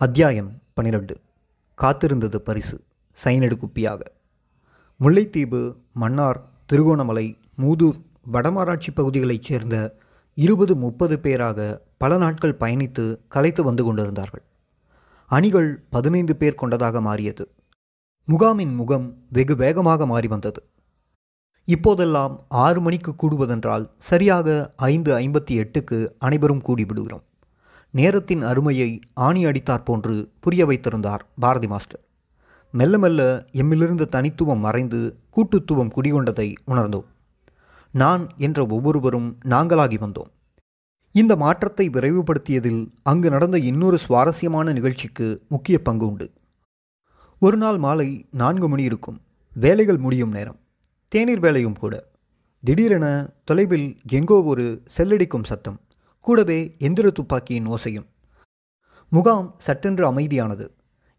அத்தியாயம் பனிரெண்டு. காத்திருந்தது பரிசு. சைனடு குப்பியாக முல்லைத்தீவு மன்னார் திருகோணமலை மூதூர் வடமராட்சி பகுதிகளைச் சேர்ந்த இருபது முப்பது பேராக பல நாட்கள் பயணித்து கலைத்து வந்து கொண்டிருந்தார்கள். அணிகள் பதினைந்து பேர் கொண்டதாக மாறியது. முகாமின் முகம் வெகு வேகமாக மாறி வந்தது. இப்போதெல்லாம் ஆறு மணிக்கு கூடுவதென்றால் சரியாக ஐந்து ஐம்பத்தி எட்டுக்கு அனைவரும் கூடிவிடுகிறோம். நேரத்தின் அருமையை ஆணி அடித்தார் போன்று புரிய வைத்திருந்தார் பாரதி மாஸ்டர். மெல்ல மெல்ல எம்மிலிருந்த தனித்துவம் மறைந்து கூட்டுத்துவம் குடிகொண்டதை உணர்ந்தோம். நான் என்ற ஒவ்வொருவரும் நாங்களாகி வந்தோம். இந்த மாற்றத்தை விரைவுபடுத்தியதில் அங்கு நடந்த இன்னொரு சுவாரஸ்யமான நிகழ்ச்சிக்கு முக்கிய பங்கு உண்டு. ஒரு நாள் மாலை நான்கு மணி இருக்கும். வேலைகள் முடியும் நேரம். தேநீர் வேலையும் கூட. திடீரென தொலைவில் எங்கோ ஒரு செல்லடிக்கும் சத்தம். கூடவே எந்திர துப்பாக்கியின் ஓசையும். முகாம் சட்டென்று அமைதியானது.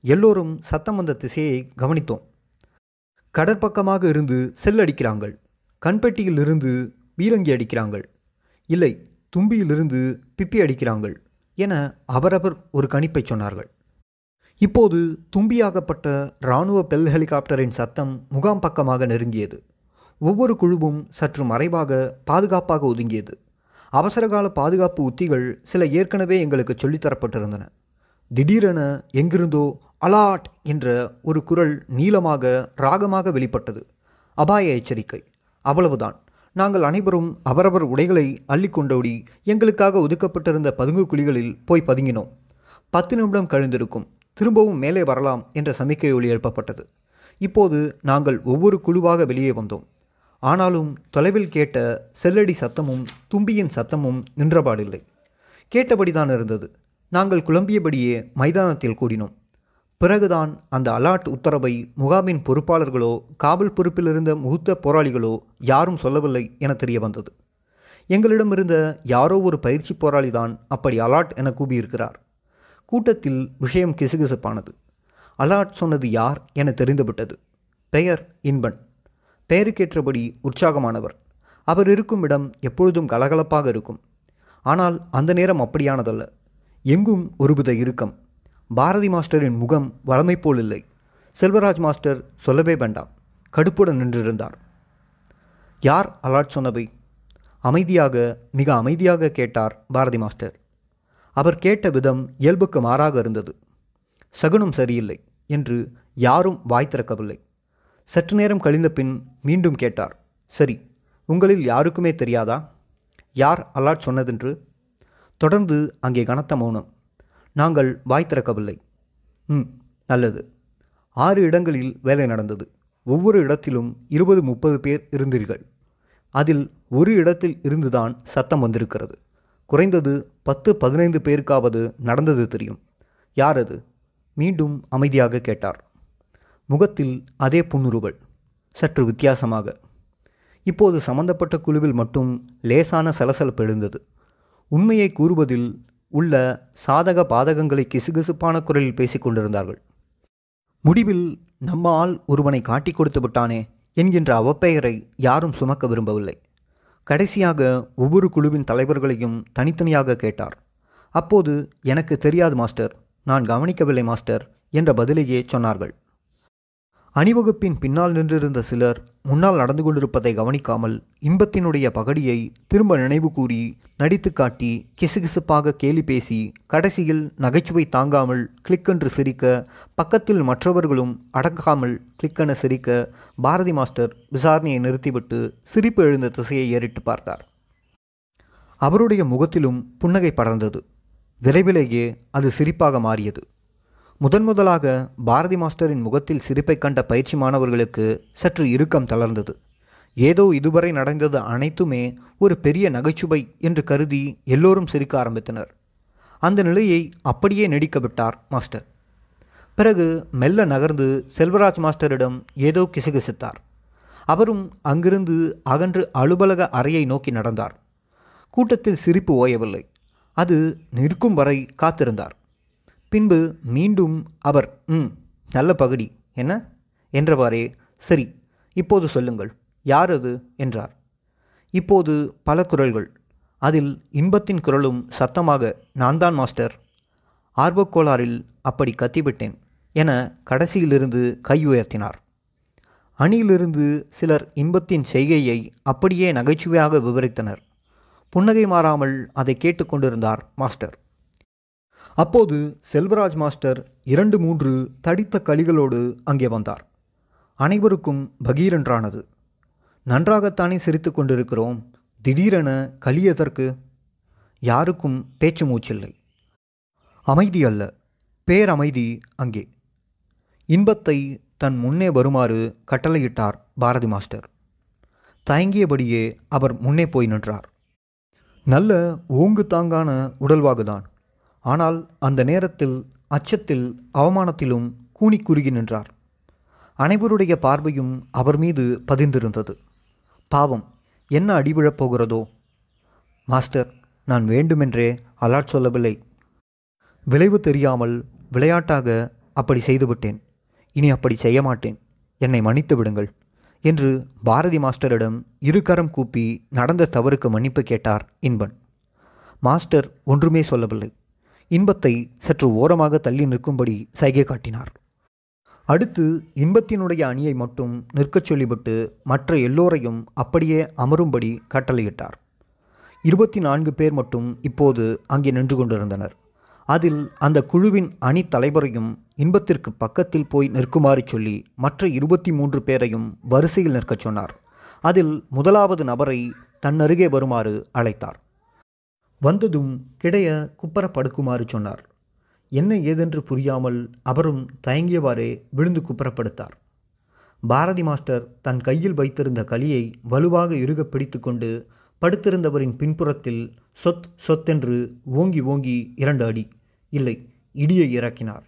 எல்லோரும் சத்தம் வந்த திசையை கவனித்தோம். கடற்பக்கமாக இருந்து செல்லடிக்கிறாங்கள் கண்பெட்டியில் இருந்து பீரங்கி அடிக்கிறாங்கள். இல்லை தும்பியிலிருந்து பிப்பி அடிக்கிறாங்கள் என அவரவர் ஒரு கணிப்பை சொன்னார்கள். இப்போது தும்பியாகப்பட்ட இராணுவ பெல் ஹெலிகாப்டரின் சத்தம் முகாம் பக்கமாக நெருங்கியது. ஒவ்வொரு குழுவும் சற்று மறைவாக பாதுகாப்பாக ஒதுங்கியது. அவசரகால பாதுகாப்பு உத்திகள் சில ஏற்கனவே எங்களுக்கு சொல்லித்தரப்பட்டிருந்தன. திடீரென எங்கிருந்தோ அலாட் என்ற ஒரு குரல் நீளமாக ராகமாக வெளிப்பட்டது. அபாய எச்சரிக்கை. அவ்வளவுதான். நாங்கள் அனைவரும் அவரவர் உடைகளை அள்ளிக்கொண்டோடி எங்களுக்காக ஒதுக்கப்பட்டிருந்த பதுங்கு குழிகளில் போய் பதுங்கினோம். பத்து நிமிடம் கழிந்திருக்கும். திரும்பவும் மேலே வரலாம் என்ற சமிக்கை ஒளி எழுப்பப்பட்டது. இப்போது நாங்கள் ஒவ்வொரு குழுவாக வெளியே வந்தோம். ஆனாலும் தொலைவில் கேட்ட செல்லடி சத்தமும் தும்பியின் சத்தமும் நின்றபாடில்லை. கேட்டபடிதான் இருந்தது. நாங்கள் குழம்பியபடியே மைதானத்தில் கூடினோம். பிறகுதான் அந்த அலாட் உத்தரவை முகாமின் பொறுப்பாளர்களோ காவல் பொறுப்பில் இருந்த முகூர்த்த போராளிகளோ யாரும் சொல்லவில்லை என தெரிய வந்தது எங்களிடமிருந்த யாரோ ஒரு பயிற்சி போராளிதான் அப்படி அலாட் என கூபியிருக்கிறார் கூட்டத்தில் விஷயம் கிசுகிசுப்பானது. அலாட் சொன்னது யார் என தெரிந்துவிட்டது. பெயர் இன்பன். பெயருக்கேற்றபடி உற்சாகமானவர். அவர் இருக்கும் இடம் எப்பொழுதும் கலகலப்பாக இருக்கும். ஆனால் அந்த நேரம் அப்படியானதல்ல. எங்கும் ஒருவித இறுக்கம். பாரதி மாஸ்டரின் முகம் வளமை போல் இல்லை. செல்வராஜ் மாஸ்டர் சொல்லவே வேண்டாம். கடுப்புடன் நின்றிருந்தார். யார்? அலாட் சொன்னவை அமைதியாக மிக அமைதியாக கேட்டார் பாரதி மாஸ்டர். அவர் கேட்ட விதம் இயல்புக்கு மாறாக இருந்தது. சகுனம் சரியில்லை என்று யாரும் வாய் திறக்கவில்லை. சற்று நேரம் கழிந்த பின் மீண்டும் கேட்டார் சரி உங்களில் யாருக்குமே தெரியாதா? யார் அலாட் சொன்னதென்று? தொடர்ந்து அங்கே கனத்த மௌனம் நாங்கள் வாய் திறக்கவில்லை. ம் நல்லது. ஆறு இடங்களில் வேலை நடந்தது. ஒவ்வொரு இடத்திலும் இருபது முப்பது பேர் இருந்தீர்கள். அதில் ஒரு இடத்தில் இருந்துதான் சத்தம் வந்திருக்கிறது. குறைந்தது பத்து பதினைந்து பேருக்காவது நடந்தது தெரியும். யார் அது? மீண்டும் அமைதியாக கேட்டார். முகத்தில் அதே புன்னுருவல் சற்று வித்தியாசமாக. இப்போது சம்பந்தப்பட்ட குழுவில் மட்டும் லேசான சலசலப்பு எழுந்தது. உண்மையை கூறுவதில் உள்ள சாதக பாதகங்களை கிசுகிசுப்பான குரலில் பேசிக் கொண்டிருந்தார்கள். முடிவில் நம்ம ஆள் ஒருவனை காட்டி கொடுத்து விட்டானே என்கின்ற அவப்பெயரை யாரும் சுமக்க விரும்பவில்லை. கடைசியாக ஒவ்வொரு குழுவின் தலைவர்களையும் தனித்தனியாக கேட்டார். அப்போது எனக்கு தெரியாது மாஸ்டர். நான் கவனிக்கவில்லை மாஸ்டர் என்ற பதிலையே சொன்னார்கள். அணிவகுப்பின் பின்னால் நின்றிருந்த சிலர் முன்னால் நடந்து கொண்டிருப்பதை கவனிக்காமல் இன்பத்தினுடைய பகடியை திரும்ப நினைவு கூறி நடித்து காட்டி கிசுகிசுப்பாக கேலி பேசி கடைசியில் நகைச்சுவை தாங்காமல் கிளிக்கென்று சிரிக்க பக்கத்தில் மற்றவர்களும் அடக்காமல் கிளிக்கென சிரிக்க பாரதி மாஸ்டர் விசாரணையை நிறுத்திவிட்டு சிரிப்பு எழுந்த திசையை ஏறிட்டு பார்த்தார். அவருடைய முகத்திலும் புன்னகை படர்ந்தது. விரைவிலேயே அது சிரிப்பாக மாறியது. முதன் முதலாக பாரதி மாஸ்டரின் முகத்தில் சிரிப்பை கண்ட பயிற்சி மாணவர்களுக்கு சற்று இறுக்கம் தளர்ந்தது. ஏதோ இதுவரை நடந்தது அனைத்துமே ஒரு பெரிய நகைச்சுவை என்று கருதி எல்லோரும் சிரிக்க ஆரம்பித்தனர். அந்த நிலையை அப்படியே நடிக்க விட்டார் மாஸ்டர். பிறகு மெல்ல நகர்ந்து செல்வராஜ் மாஸ்டரிடம் ஏதோ கிசுகிசுத்தார். அவரும் அங்கிருந்து அகன்று அலுவலக அறையை நோக்கி நடந்தார். கூட்டத்தில் சிரிப்பு ஓயவில்லை. அது நிற்கும் வரை காத்திருந்தார். பின்பு மீண்டும் அவர் ம் நல்ல பகுடி என்ன? என்றவாறே சரி இப்போது சொல்லுங்கள். யார் அது? என்றார். இப்போது பல குரல்கள். அதில் இன்பத்தின் குரலும் சத்தமாக நான் தான் மாஸ்டர். ஆர்வக்கோளாறில் அப்படி கத்திவிட்டேன் என கடைசியிலிருந்து கை உயர்த்தினார். அணியிலிருந்து சிலர் இன்பத்தின் செய்கையை அப்படியே நகைச்சுவையாக விவரித்தனர். புன்னகை மாறாமல் அதை கேட்டுக்கொண்டிருந்தார் மாஸ்டர். அப்போது செல்வராஜ் மாஸ்டர் இரண்டு மூன்று தடித்த களிகளோடு அங்கே வந்தார். அனைவருக்கும் பகீரென்றானது. நன்றாகத்தானே சிரித்து கொண்டிருக்கிறோம். திடீரென களி எதற்கு? யாருக்கும் பேச்சு மூச்சில்லை. அமைதி அல்ல. பேரமைதி அங்கே. இன்பத்தை தன் முன்னே வருமாறு கட்டளையிட்டார் பாரதி மாஸ்டர். தயங்கியபடியே அவர் முன்னே போய் நின்றார். நல்ல ஓங்கு தாங்கான உடல்வாகுதான். ஆனால் அந்த நேரத்தில் அச்சத்தில் அவமானத்திலும் கூனி குறுகி நின்றார். அனைவருடைய பார்வையும் அவர் மீது பதிந்திருந்தது. பாவம் என்ன அடிவிழப் போகிறதோ? மாஸ்டர் நான் வேண்டுமென்றே அலாட் சொல்லவில்லை. விளைவு தெரியாமல் விளையாட்டாக அப்படி செய்துவிட்டேன். இனி அப்படி செய்ய மாட்டேன் என்னை மன்னித்து விடுங்கள் என்று பாரதி மாஸ்டரிடம் இருகரம் கூப்பி நடந்த தவறுக்கு மன்னிப்பு கேட்டார் இன்பன். மாஸ்டர் ஒன்றுமே சொல்லவில்லை. இன்பத்தை சற்று ஓரமாக தள்ளி நிற்கும்படி சைகை காட்டினார். அடுத்து இன்பத்தினுடைய அணியை மட்டும் நிற்கச் சொல்லிவிட்டு மற்ற எல்லோரையும் அப்படியே அமரும்படி கட்டளையிட்டார். இருபத்தி நான்கு பேர் மட்டும் இப்போது அங்கே நின்று கொண்டிருந்தனர். அதில் அந்த குழுவின் அணி தலைவரையும் இன்பத்திற்கு பக்கத்தில் போய் நிற்குமாறு சொல்லி மற்ற இருபத்தி மூன்று பேரையும் வரிசையில் நிற்கச் சொன்னார். அதில் முதலாவது நபரை தன்னருகே வருமாறு அழைத்தார். வந்ததும் கிடைய குப்பர படுக்குமாறு சொன்னார். என்ன ஏதென்று புரியாமல் அவரும் தயங்கியவாறே விழுந்து குப்புறப்படுத்தார் பாரதி மாஸ்டர் தன் கையில் வைத்திருந்த களியை வலுவாக இறுக பிடித்து கொண்டு படுத்திருந்தவரின் பின்புறத்தில் சொத் சொத்தென்று ஓங்கி ஓங்கி இரண்டு அடி இல்லை இடியை இறக்கினார்.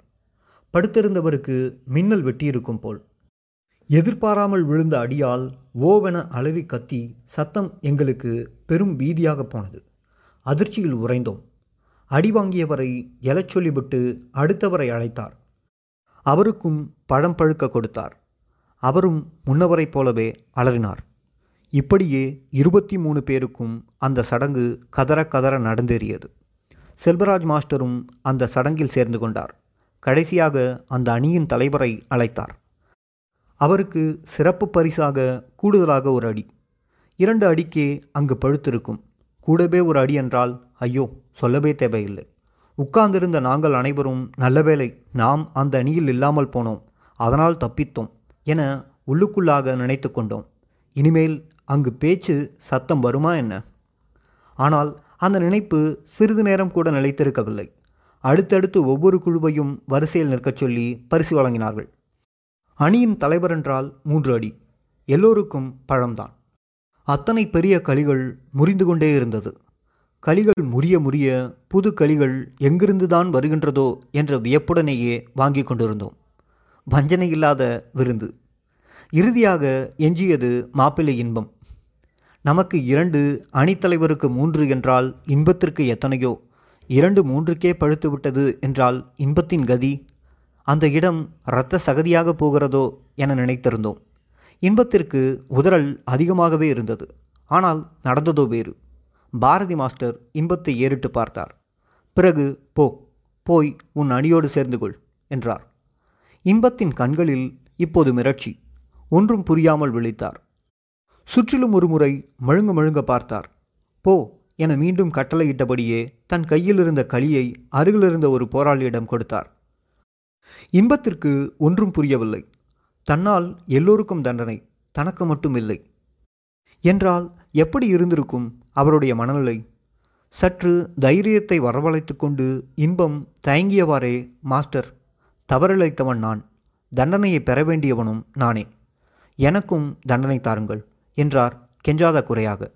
படுத்திருந்தவருக்கு மின்னல் வெட்டியிருக்கும் போல். எதிர்பாராமல் விழுந்த அடியால் ஓவென அலறி கத்தி சத்தம் எங்களுக்கு பெரும் பீதியாக போனது. அதிர்ச்சியில் உறைந்தோம். அடி வாங்கியவரை எழச் சொல்லிவிட்டு அடுத்தவரை அழைத்தார். அவருக்கும் பழம் பழுக்க கொடுத்தார். அவரும் முன்னவரைப் போலவே அலறினார். இப்படியே இருபத்தி மூணு பேருக்கும் அந்த சடங்கு கதற கதற நடந்தேறியது. செல்வராஜ் மாஸ்டரும் அந்த சடங்கில் சேர்ந்து கொண்டார். கடைசியாக அந்த அணியின் தலைவரை அழைத்தார். அவருக்கு சிறப்பு பரிசாக கூடுதலாக ஒரு அடி. இரண்டு அடிக்கே அங்கு பழுத்திருக்கும். கூடவே ஒரு அடி என்றால் ஐயோ சொல்லவே தேவையில்லை. உட்கார்ந்திருந்த நாங்கள் அனைவரும் நல்ல வேளை நாம் அந்த அணியில் இல்லாமல் போனோம் அதனால் தப்பித்தோம் என உள்ளுக்குள்ளாக நினைத்து கொண்டோம். இனிமேல் அங்கு பேச்சு சத்தம் வருமா என்ன? ஆனால் அந்த நினைப்பு சிறிது நேரம் கூட நிலைத்திருக்கவில்லை. அடுத்தடுத்து ஒவ்வொரு குழுவையும் வரிசையில் நிற்கச் சொல்லி பரிசு வழங்கினார்கள். அணியின் தலைவர் என்றால் மூன்று அடி. எல்லோருக்கும் பழம்தான். அத்தனை பெரிய களிகள் முறிந்து கொண்டே இருந்தது. களிகள் முறிய முறிய புது களிகள் எங்கிருந்து தான் வருகின்றதோ என்ற வியப்புடனேயே வாங்கி கொண்டிருந்தோம். வஞ்சனை இல்லாத விருந்து. இறுதியாக எஞ்சியது மாப்பிள்ளை இன்பம். நமக்கு இரண்டு அணித்தலைவருக்கு மூன்று என்றால் இன்பத்திற்கு எத்தனையோ? இரண்டு மூன்றுக்கே பழுத்துவிட்டது என்றால் இன்பத்தின் கதி. அந்த இடம் இரத்த சகதியாக போகிறதோ என நினைத்திருந்தோம். இன்பத்திற்கு உதறல் அதிகமாகவே இருந்தது. ஆனால் நடந்ததோ வேறு. பாரதி மாஸ்டர் இன்பத்தை ஏறிட்டு பார்த்தார். பிறகு போ போய் உன் அணியோடு சேர்ந்து கொள் என்றார். இன்பத்தின் கண்களில் இப்போது மிரட்சி. ஒன்றும் புரியாமல் விழித்தார். சுற்றிலும் ஒரு முறை மழுங்க மழுங்க பார்த்தார். போ என மீண்டும் கட்டளையிட்டபடியே தன் கையில் இருந்த களியை அருகிலிருந்த ஒரு போராளியிடம் கொடுத்தார். இன்பத்திற்கு ஒன்றும் புரியவில்லை. தன்னால் எல்லோருக்கும் தண்டனை தனக்கு மட்டும் இல்லை. என்றால் எப்படி இருந்திருக்கும் அவருடைய மனநிலை? சற்று தைரியத்தை வரவழைத்து கொண்டு இன்பம் தயங்கியவாறே மாஸ்டர் தவறிழைத்தவன் நான். தண்டனையை பெற வேண்டியவனும் நானே. எனக்கும் தண்டனை தாருங்கள் என்றார் கெஞ்சாத குறையாக.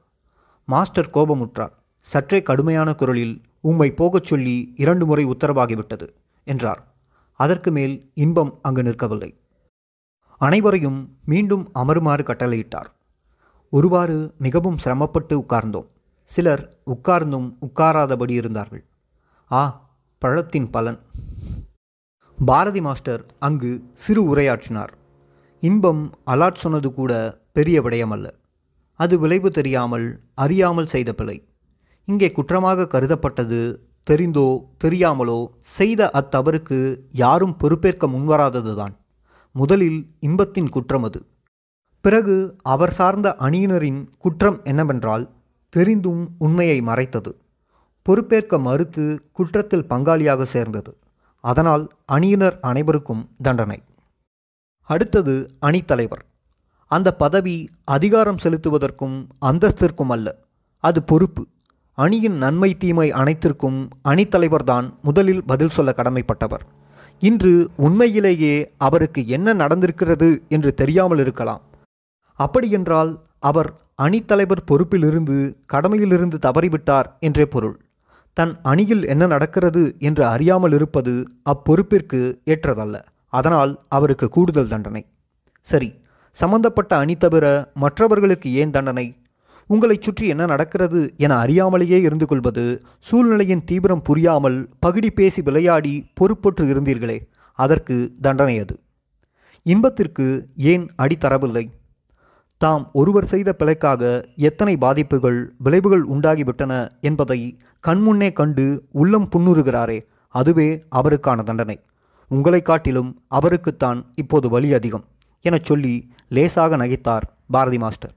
மாஸ்டர் கோபமுற்றார். சற்றே கடுமையான குரலில் உம்மை போகச் சொல்லி இரண்டு முறை உத்தரவாகிவிட்டது என்றார். அதற்கு மேல் இன்பம் அங்கு நிற்கவில்லை. அனைவரையும் மீண்டும் அமருமாறு கட்டளையிட்டார். ஒருவாறு மிகவும் சிரமப்பட்டு உட்கார்ந்தோம். சிலர் உட்கார்ந்தும் உட்காராதபடி இருந்தார்கள். ஆ பழத்தின் பலன். பாரதி மாஸ்டர் அங்கு சிறு உரையாற்றினார். இன்பம் அலாட் சொன்னது கூட பெரிய விடயமல்ல. அது விளைவு தெரியாமல் அறியாமல் செய்த பிழை. இங்கே குற்றமாக கருதப்பட்டது தெரிந்தோ தெரியாமலோ செய்த அத்தவறுக்கு யாரும் பொறுப்பேற்க முன்வராததுதான். முதலில் இன்பத்தின் குற்றம் அது. பிறகு அவர் சார்ந்த அணியினரின் குற்றம் என்னவென்றால் தெரிந்தும் உண்மையை மறைத்தது. பொறுப்பேற்க மறுத்து குற்றத்தில் பங்காளியாக சேர்ந்தது. அதனால் அணியினர் அனைவருக்கும் தண்டனை. அடுத்தது அணித்தலைவர் அந்த பதவி அதிகாரம் செலுத்துவதற்கும் அந்தஸ்திற்கும் அல்ல அது பொறுப்பு. அணியின் நன்மை தீமை அனைத்திற்கும் அணித்தலைவர்தான் முதலில் பதில் சொல்ல கடமைப்பட்டவர். இன்று உண்மையிலேயே அவருக்கு என்ன நடந்திருக்கிறது என்று தெரியாமல் இருக்கலாம். அப்படியென்றால் அவர் அணித்தலைவர் பொறுப்பிலிருந்து கடமையிலிருந்து தவறிவிட்டார் என்றே பொருள். தன் அணியில் என்ன நடக்கிறது என்று அறியாமல் இருப்பது அப்பொறுப்பிற்கு ஏற்றதல்ல. அதனால் அவருக்கு கூடுதல் தண்டனை. சரி சம்பந்தப்பட்ட அணி தவிர மற்றவர்களுக்கு ஏன் தண்டனை? உங்களைச் சுற்றி என்ன நடக்கிறது என அறியாமலேயே இருந்து கொள்வது சூழ்நிலையின் தீவிரம் புரியாமல் பகுடி பேசி விளையாடி பொறுப்பற்று இருந்தீர்களே அதற்கு தண்டனை அது. இன்பத்திற்கு ஏன் அடி தரவில்லை தாம் ஒருவர் செய்த பிழைக்காக எத்தனை பாதிப்புகள் விளைவுகள் உண்டாகிவிட்டன என்பதை கண்முன்னே கண்டு உள்ளம் புண்ணுறுகிறாரே அதுவே அவருக்கான தண்டனை. உங்களை காட்டிலும் அவருக்குத்தான் இப்போது வலி அதிகம் எனச் சொல்லி லேசாக நகைத்தார் பாரதி மாஸ்டர்.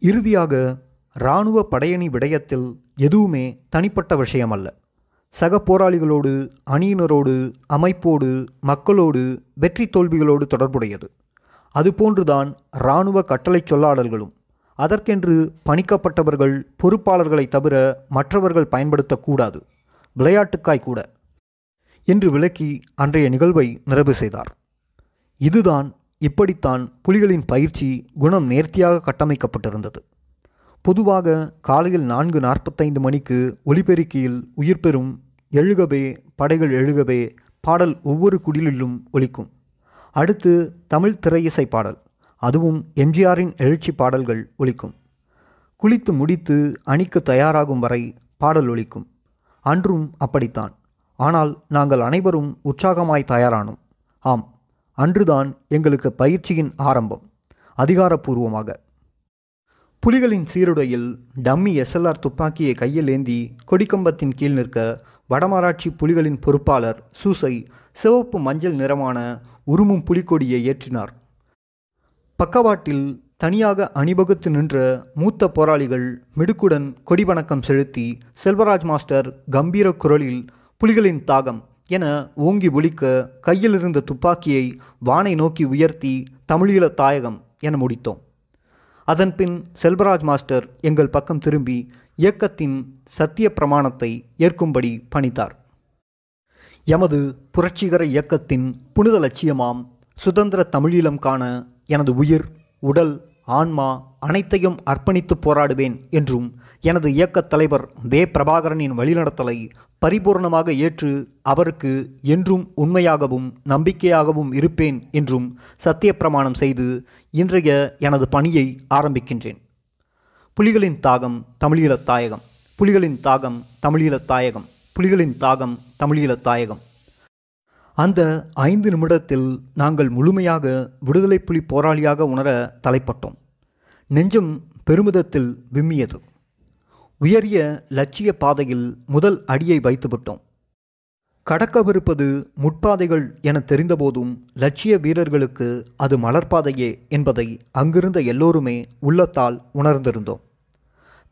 இறுதியாக இராணுவ படையணி விடயத்தில் எதுவுமே தனிப்பட்ட விஷயம் அல்ல சக போராளிகளோடு அணியினரோடு அமைப்போடு மக்களோடு வெற்றி தோல்விகளோடு தொடர்புடையது. அதுபோன்றுதான் இராணுவ கட்டளை சொல்லாடல்களும் அதற்கென்று பணிக்கப்பட்டவர்கள் பொறுப்பாளர்களை தவிர மற்றவர்கள் பயன்படுத்தக்கூடாது விளையாட்டுக்காய் கூட என்று விளக்கி அன்றைய நிகழ்வை நிறைவு செய்தார். இதுதான் இப்படித்தான் புலிகளின் பயிற்சி குணம் நேர்த்தியாக கட்டமைக்கப்பட்டிருந்தது. பொதுவாக காலையில் நான்கு நாற்பத்தைந்து மணிக்கு ஒலிபெருக்கியில் உயிர் பெறும் எழுகவே படைகள் எழுகவே பாடல் ஒவ்வொரு குடிலிலும் ஒலிக்கும். அடுத்து தமிழ் திரையிசை பாடல் அதுவும் எம்ஜிஆரின் எழுச்சி பாடல்கள் ஒலிக்கும். குளித்து முடித்து அணிக்கு தயாராகும் வரை பாடல் ஒலிக்கும். அன்றும் அப்படித்தான். ஆனால் நாங்கள் அனைவரும் உற்சாகமாய் தயாரானோம். ஆம் அன்றுதான் எங்களுக்கு பயிற்சியின் ஆரம்பம். அதிகாரப்பூர்வமாக. புலிகளின் சீருடையில் டம்மி எஸ்எல்ஆர் துப்பாக்கியை கையில் ஏந்தி கொடிக்கம்பத்தின் கீழ் நிற்க வடமராட்சி புலிகளின் பொறுப்பாளர் சூசை சிவப்பு மஞ்சள் நிறமான உருமும் புலிக்கொடியை ஏற்றினார். பக்கவாட்டில் தனியாக அணிவகுத்து நின்ற மூத்த போராளிகள் மிடுக்குடன் கொடி வணக்கம் செலுத்தி செல்வராஜ் மாஸ்டர் கம்பீர குரலில் புலிகளின் தாகம் என ஓங்கி ஒலிக்க கையில் இருந்த துப்பாக்கியை வானை நோக்கி உயர்த்தி தமிழீழ தாயகம் என முடித்தோம். அதன்பின் செல்வராஜ் மாஸ்டர் எங்கள் பக்கம் திரும்பி இயக்கத்தின் சத்திய பிரமாணத்தை ஏற்கும்படி பணித்தார். எமது புரட்சிகர இயக்கத்தின் புனித லட்சியமாம் சுதந்திர தமிழீழம் காண எனது உயிர் உடல் ஆன்மா அனைத்தையும் அர்ப்பணித்து போராடுவேன் என்றும் எனது இயக்கத் தலைவர் வே. பிரபாகரனின் வழிநடத்தலை பரிபூர்ணமாக ஏற்று அவருக்கு என்றும் உண்மையாகவும் நம்பிக்கையாகவும் இருப்பேன் என்றும் சத்தியப்பிரமாணம் செய்து இன்றைய எனது பணியை ஆரம்பிக்கின்றேன். புலிகளின் தாகம் தமிழீழத் தாயகம். புலிகளின் தாகம் தமிழீழத் தாயகம். புலிகளின் தாகம் தமிழீழத் தாயகம். அந்த ஐந்து நிமிடத்தில் நாங்கள் முழுமையாக விடுதலை புலி போராளியாக உணர தலைப்பட்டோம். நெஞ்சம் பெருமிதத்தில் விம்மியது. உயரிய லட்சிய பாதையில் முதல் அடியை வைத்துவிட்டோம். கடக்கவிருப்பது முட்பாதைகள் என தெரிந்தபோதும் லட்சிய வீரர்களுக்கு அது மலர்பாதையே என்பதை அங்கிருந்த எல்லோருமே உள்ளத்தால் உணர்ந்திருந்தோம்.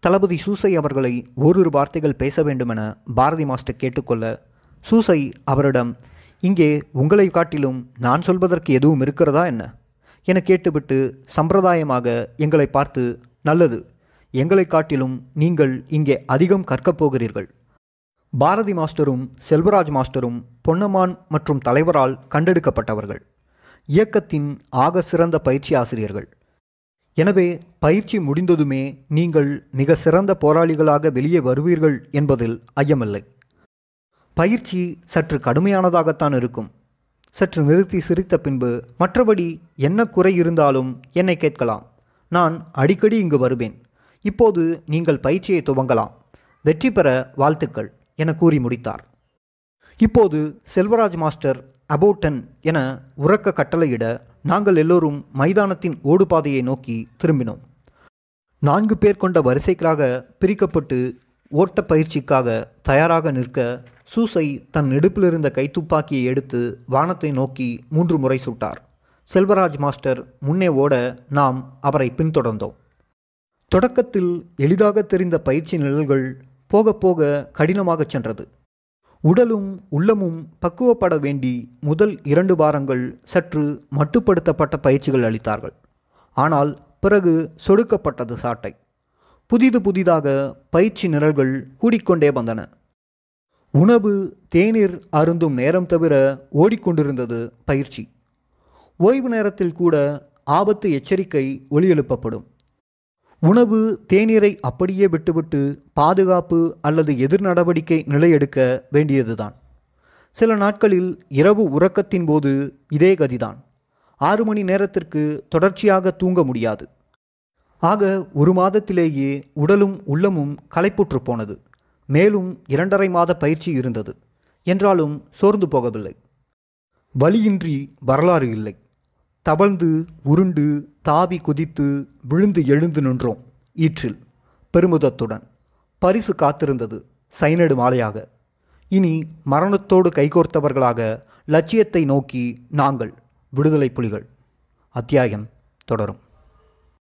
தளபதி சூசை அவர்களை ஓரிரு வார்த்தைகள் பேச வேண்டுமென பாரதி மாஸ்டர் கேட்டுக்கொள்ள சூசை அவரிடம் இங்கே உங்களை காட்டிலும் நான் சொல்வதற்கு எதுவும் இருக்கிறதா என்ன? என கேட்டுவிட்டு சம்பிரதாயமாக எங்களை பார்த்து நல்லது. எங்களை காட்டிலும் நீங்கள் இங்கே அதிகம் கற்கப் போகிறீர்கள். பாரதி மாஸ்டரும் செல்வராஜ் மாஸ்டரும் பொன்னமான் மற்றும் தலைவரால் கண்டெடுக்கப்பட்டவர்கள். இயக்கத்தின் ஆக சிறந்த பயிற்சி ஆசிரியர்கள். எனவே பயிற்சி முடிந்ததுமே நீங்கள் மிக சிறந்த போராளிகளாக வெளியே வருவீர்கள் என்பதில் ஐயமில்லை. பயிற்சி சற்று கடுமையானதாகத்தான் இருக்கும். சற்று நிறுத்தி சிரித்த பின்பு மற்றபடி என்ன குறை இருந்தாலும் என்னை கேட்கலாம். நான் அடிக்கடி இங்கு வருவேன். இப்போது நீங்கள் பயிற்சியை துவங்கலாம். வெற்றி பெற வாழ்த்துக்கள் என கூறி முடித்தார். இப்போது செல்வராஜ் மாஸ்டர் அபோட்டன் என உறக்க கட்டளையிட நாங்கள் எல்லோரும் மைதானத்தின் ஓடுபாதையை நோக்கி திரும்பினோம். நான்கு பேர் கொண்ட வரிசைகளாக பிரிக்கப்பட்டு ஓட்டப் பயிற்சிக்காக தயாராக நிற்க சூசை தன் நெடுப்பிலிருந்த கைத்துப்பாக்கியை எடுத்து வானத்தை நோக்கி மூன்று முறை சுட்டார். செல்வராஜ் மாஸ்டர் முன்னே ஓட நாம் அவரை பின்தொடர்ந்தோம். தொடக்கத்தில் எளிதாக தெரிந்த பயிற்சி நிழல்கள் போக போக கடினமாகச் சென்றது. உடலும் உள்ளமும் பக்குவப்பட வேண்டி முதல் இரண்டு வாரங்கள் சற்று மட்டுப்படுத்தப்பட்ட பயிற்சிகள் அளித்தார்கள். ஆனால் பிறகு சொடுக்கப்பட்டது சாட்டை. புதிது புதிதாக பயிற்சி நிரல்கள் கூடிக்கொண்டே வந்தன. உணவு தேநீர் அருந்தும் நேரம் தவிர ஓடிக்கொண்டிருந்தது பயிற்சி. ஓய்வு நேரத்தில் கூட ஆபத்து எச்சரிக்கை ஒளியெழுப்பப்படும் உணவு தேநீரை அப்படியே விட்டுவிட்டு பாதுகாப்பு அல்லது எதிர் நடவடிக்கை நிலையெடுக்க வேண்டியதுதான். சில நாட்களில் இரவு உறக்கத்தின் போது இதே கதிதான். ஆறு மணி நேரத்திற்கு தொடர்ச்சியாக தூங்க முடியாது. ஆக ஒரு மாதத்திலேயே உடலும் உள்ளமும் களைப்புற்று போனது. மேலும் இரண்டரை மாத பயிற்சி இருந்தது. என்றாலும் சோர்ந்து போகவில்லை. வழியின்றி வரலாறு இல்லை. தவழ்ந்து உருண்டு தாவி குதித்து விழுந்து எழுந்து நின்றோம் ஈற்றில் பெருமிதத்துடன். பரிசு காத்திருந்தது சைனடு மாலையாக. இனி மரணத்தோடு கைகோர்த்தவர்களாக லட்சியத்தை நோக்கி நாங்கள் விடுதலை புலிகள். அத்தியாயம் தொடரும்.